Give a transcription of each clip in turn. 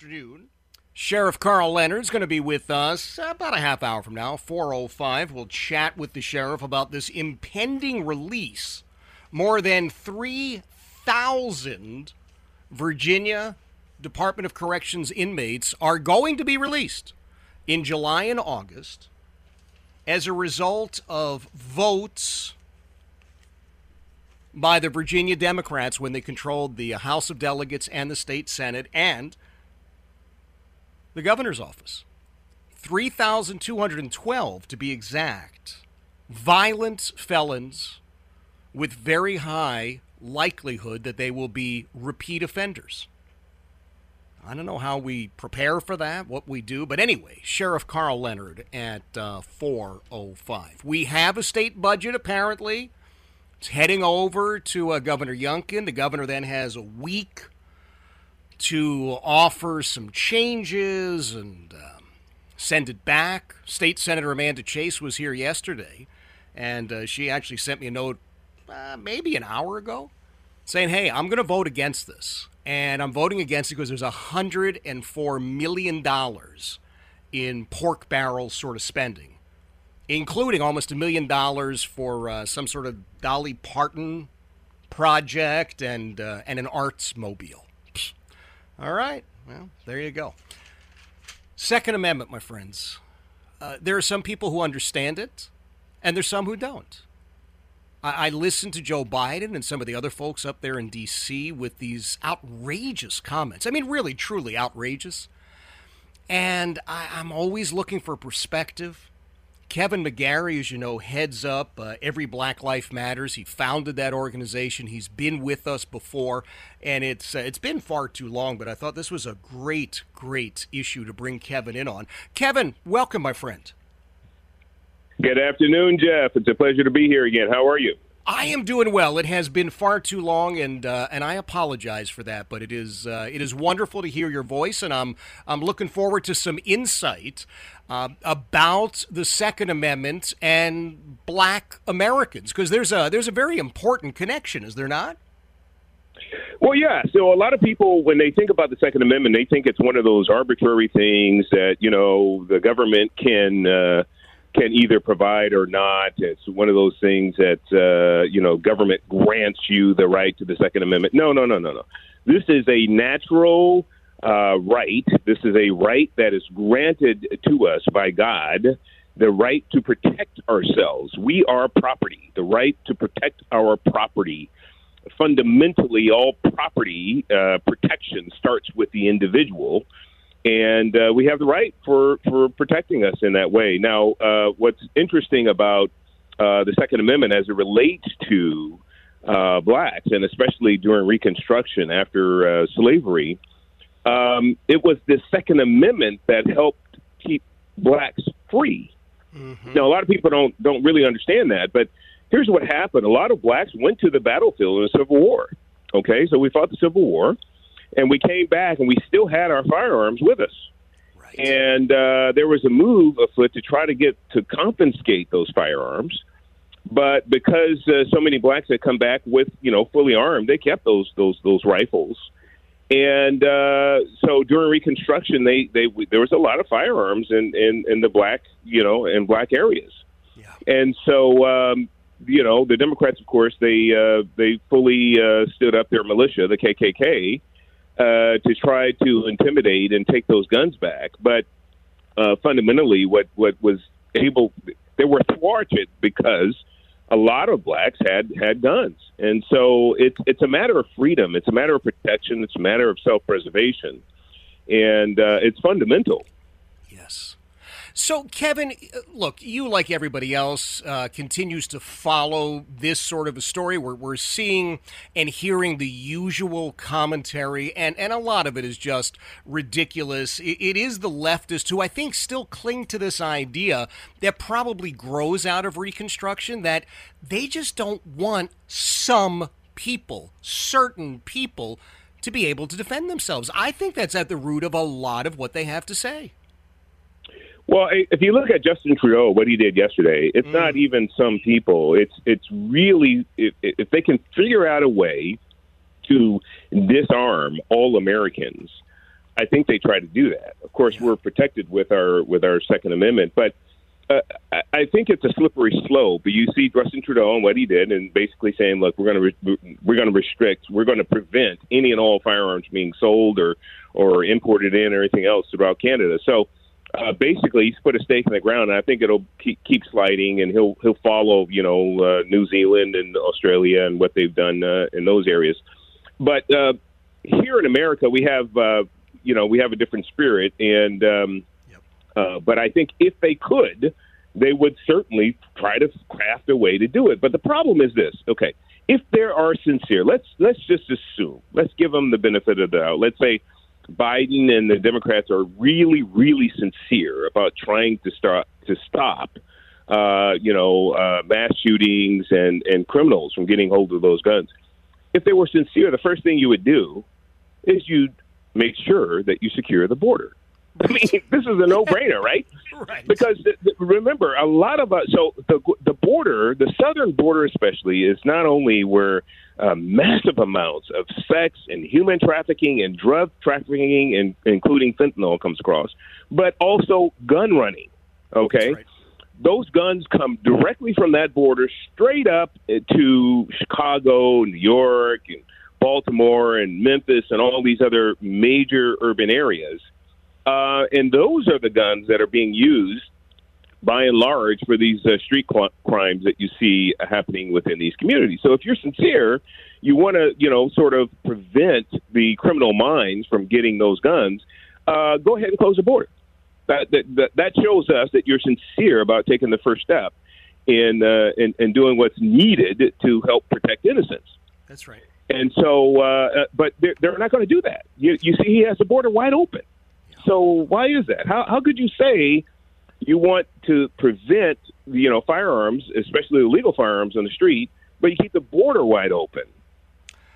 Afternoon. Sheriff Karl Leonard's going to be with us about a half hour from now, 4:05. We'll chat with the sheriff about this impending release. More than 3,000 Virginia Department of Corrections inmates are going to be released in July and August as a result of votes by the Virginia Democrats when they controlled the House of Delegates and the state Senate and the governor's office. 3,212 to be exact. Violent felons with very high likelihood that they will be repeat offenders. I don't know how we prepare for that, what we do, but anyway, Sheriff Karl Leonard at uh, 405. We have a state budget apparently. It's heading over to uh, Governor Youngkin. The governor then has a week to offer some changes and um, send it back. State Senator Amanda Chase was here yesterday, and uh, she actually sent me a note uh, maybe an hour ago saying, Hey, I'm going to vote against this. And I'm voting against it because there's $104 million in pork barrel sort of spending including almost a million dollars for uh, some sort of Dolly Parton project and uh, and an arts mobile. All right, well there you go. Second Amendment, my friends. Uh, there are some people who understand it, and there's some who don't. I, I listened to Joe Biden and some of the other folks up there in D.C. with these outrageous comments. I mean, really, truly outrageous. And I, I'm always looking for perspective. Kevin McGary, as you know, heads up uh, Every Black Life Matters. He founded that organization. He's been with us before, and it's uh, it's been far too long. But I thought this was a great, great issue to bring Kevin in on. Kevin, welcome, my friend. Good afternoon, Jeff. It's a pleasure to be here again. How are you? I am doing well. It has been far too long, and uh, and I apologize for that. But it is uh, it is wonderful to hear your voice, and I'm I'm looking forward to some insight uh, about the Second Amendment and Black Americans, because there's a there's a very important connection, is there not? Well, yeah. So a lot of people, when they think about the Second Amendment, they think it's one of those arbitrary things that you know the government can uh, can either provide or not. It's one of those things that uh, you know government grants you the right to the Second Amendment. No, no, no, no, no. This is a natural uh, right. This is a right that is granted to us by God. The right to protect ourselves. We are property. The right to protect our property. Fundamentally, all property uh, protection starts with the individual and uh, we have the right for for protecting us in that way. Now, uh, what's interesting about uh, the Second Amendment as it relates to uh, blacks, and especially during Reconstruction after uh, slavery, um, it was the Second Amendment that helped keep blacks free. Mm-hmm. Now, a lot of people don't don't really understand that, but here's what happened: a lot of blacks went to the battlefield in the Civil War. Okay, so we fought the Civil War and we came back and we still had our firearms with us. Right. And uh, there was a move afoot to try to get to confiscate those firearms, but because uh, so many blacks had come back with you know fully armed, they kept those those those rifles. And uh, so during Reconstruction, they, they there was a lot of firearms in, in, in the black you know in black areas, Yeah. and so um, you know the Democrats, of course, they uh, they fully uh, stood up their militia, the KKK, uh, to try to intimidate and take those guns back. But uh, fundamentally, what what was able they were thwarted because a lot of blacks had had guns, and so it's it's a matter of freedom, it's a matter of protection, it's a matter of self preservation, and uh, it's fundamental. So, Kevin, uh, look, you, like everybody else, uh, continues to follow this sort of a story. We're, we're seeing and hearing the usual commentary, and, and a lot of it is just ridiculous. It, it is the leftists who I think still cling to this idea that probably grows out of Reconstruction that they just don't want some people, certain people, to be able to defend themselves. I think that's at the root of a lot of what they have to say. Well, if you look at Justin Trudeau, what he did yesterday, it's not even some people. It's it's really if, if they can figure out a way to disarm all Americans, I think they try to do that. Of course, we're protected with our with our Second Amendment, but uh, I- I think it's a slippery slope. But You see Justin Trudeau and what he did, and basically saying, "Look, we're going to re- we're going to restrict, we're going to prevent any and all firearms being sold or or imported in or anything else throughout Canada." So uh, basically he's put a stake in the ground. And I think it'll keep, keep sliding, and he'll he'll follow you know uh, New Zealand and Australia and what they've done uh, in those areas. But uh, here in America, we have uh, you know we have a different spirit, and um, uh, but I think if they could, they would certainly try to craft a way to do it. But the problem is this: okay, if they are sincere, let's let's just assume, let's give them the benefit of the doubt. Let's say Biden and the Democrats are really, really sincere about trying to start to stop, uh, you know, uh, mass shootings and and criminals from getting hold of those guns. If they were sincere, the first thing you would do is you'd make sure that you secure the border. I mean, this is a no-brainer, right? Right. Because th- th- remember, a lot of us. So the the border, the southern border especially, is not only where uh, massive amounts of sex and human trafficking and drug trafficking, and including fentanyl, comes across, but also gun running. Okay. right. Those guns come directly from that border straight up to Chicago, New York, and Baltimore, and Memphis, and all these other major urban areas. Uh, and those are the guns that are being used by and large for these uh, street cl- crimes that you see happening within these communities. So if you're sincere, you want to, you know, sort of prevent the criminal minds from getting those guns. Uh, go ahead and close the border. That, that that that shows us that you're sincere about taking the first step in uh, in, in doing what's needed to help protect innocence. That's right. And so, uh, uh, but they're, they're not going to do that. You, you see, he has the border wide open. So why is that? How, how could you say you want to prevent, you know, firearms, especially illegal firearms on the street, but you keep the border wide open?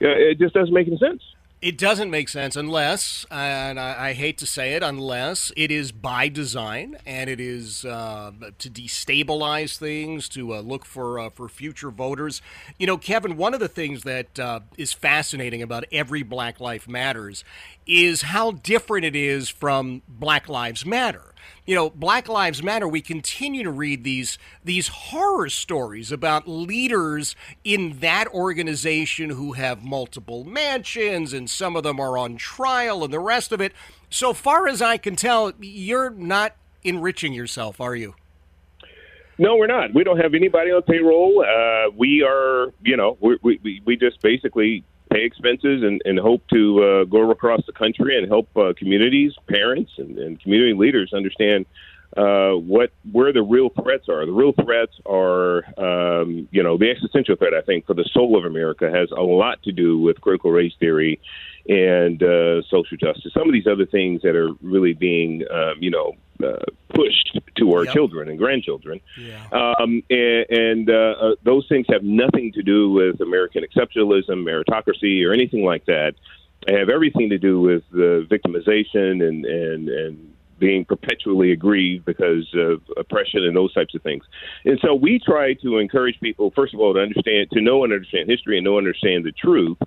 It just doesn't make any sense. It doesn't make sense unless, and I, I hate to say it, unless it is by design and it is uh, to destabilize things, to uh, look for uh, for future voters. You know, Kevin, one of the things that uh, is fascinating about every Black Life Matters is how different it is from Black Lives Matter you know, Black Lives Matter, we continue to read these these horror stories about leaders in that organization who have multiple mansions and some of them are on trial and the rest of it. So far as I can tell, you're not enriching yourself, are you? No, we're not. We don't have anybody on payroll. Uh, we are, you know, we, we we just basically pay expenses and, and hope to uh, go across the country and help uh, communities, parents, and, and community leaders understand uh, what where the real threats are. The real threats are, um, you know, the existential threat. I think for the soul of America has a lot to do with critical race theory and uh, social justice. Some of these other things that are really being, um, you know, uh, pushed to our Yep. children and grandchildren. Yeah. Um, and and uh, uh, those things have nothing to do with American exceptionalism, meritocracy, or anything like that. They have everything to do with the victimization and and and being perpetually aggrieved because of oppression and those types of things. And so we try to encourage people, first of all, to understand, to know and understand history and know and understand the truth.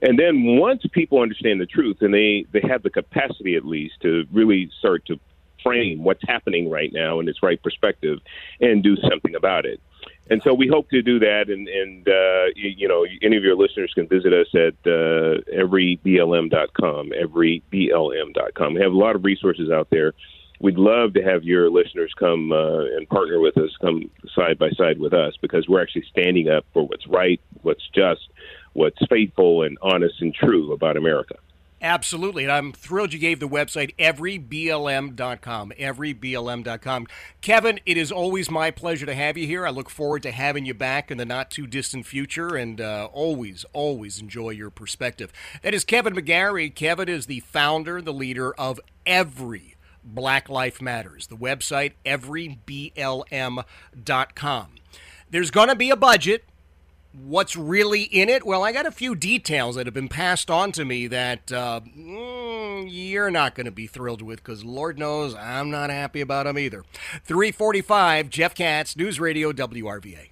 And then once people understand the truth and they, they have the capacity at least to really start to frame what's happening right now in its right perspective and do something about it. And so we hope to do that. And, and uh, you, you know, any of your listeners can visit us at uh, everyblm.com, everyblm.com. We have a lot of resources out there. We'd love to have your listeners come uh, and partner with us, come side by side with us, because we're actually standing up for what's right, what's just, what's faithful and honest and true about America. Absolutely. And I'm thrilled you gave the website everyblm.com. Everyblm.com. Kevin, it is always my pleasure to have you here. I look forward to having you back in the not too distant future and uh, always, always enjoy your perspective. That is Kevin McGary. Kevin is the founder, the leader of Every Black Life Matters, the website everyblm.com. There's going to be a budget what's really in it? Well, I got a few details that have been passed on to me that uh, mm, you're not going to be thrilled with because Lord knows I'm not happy about them either. 345, Jeff Katz, News Radio WRVA.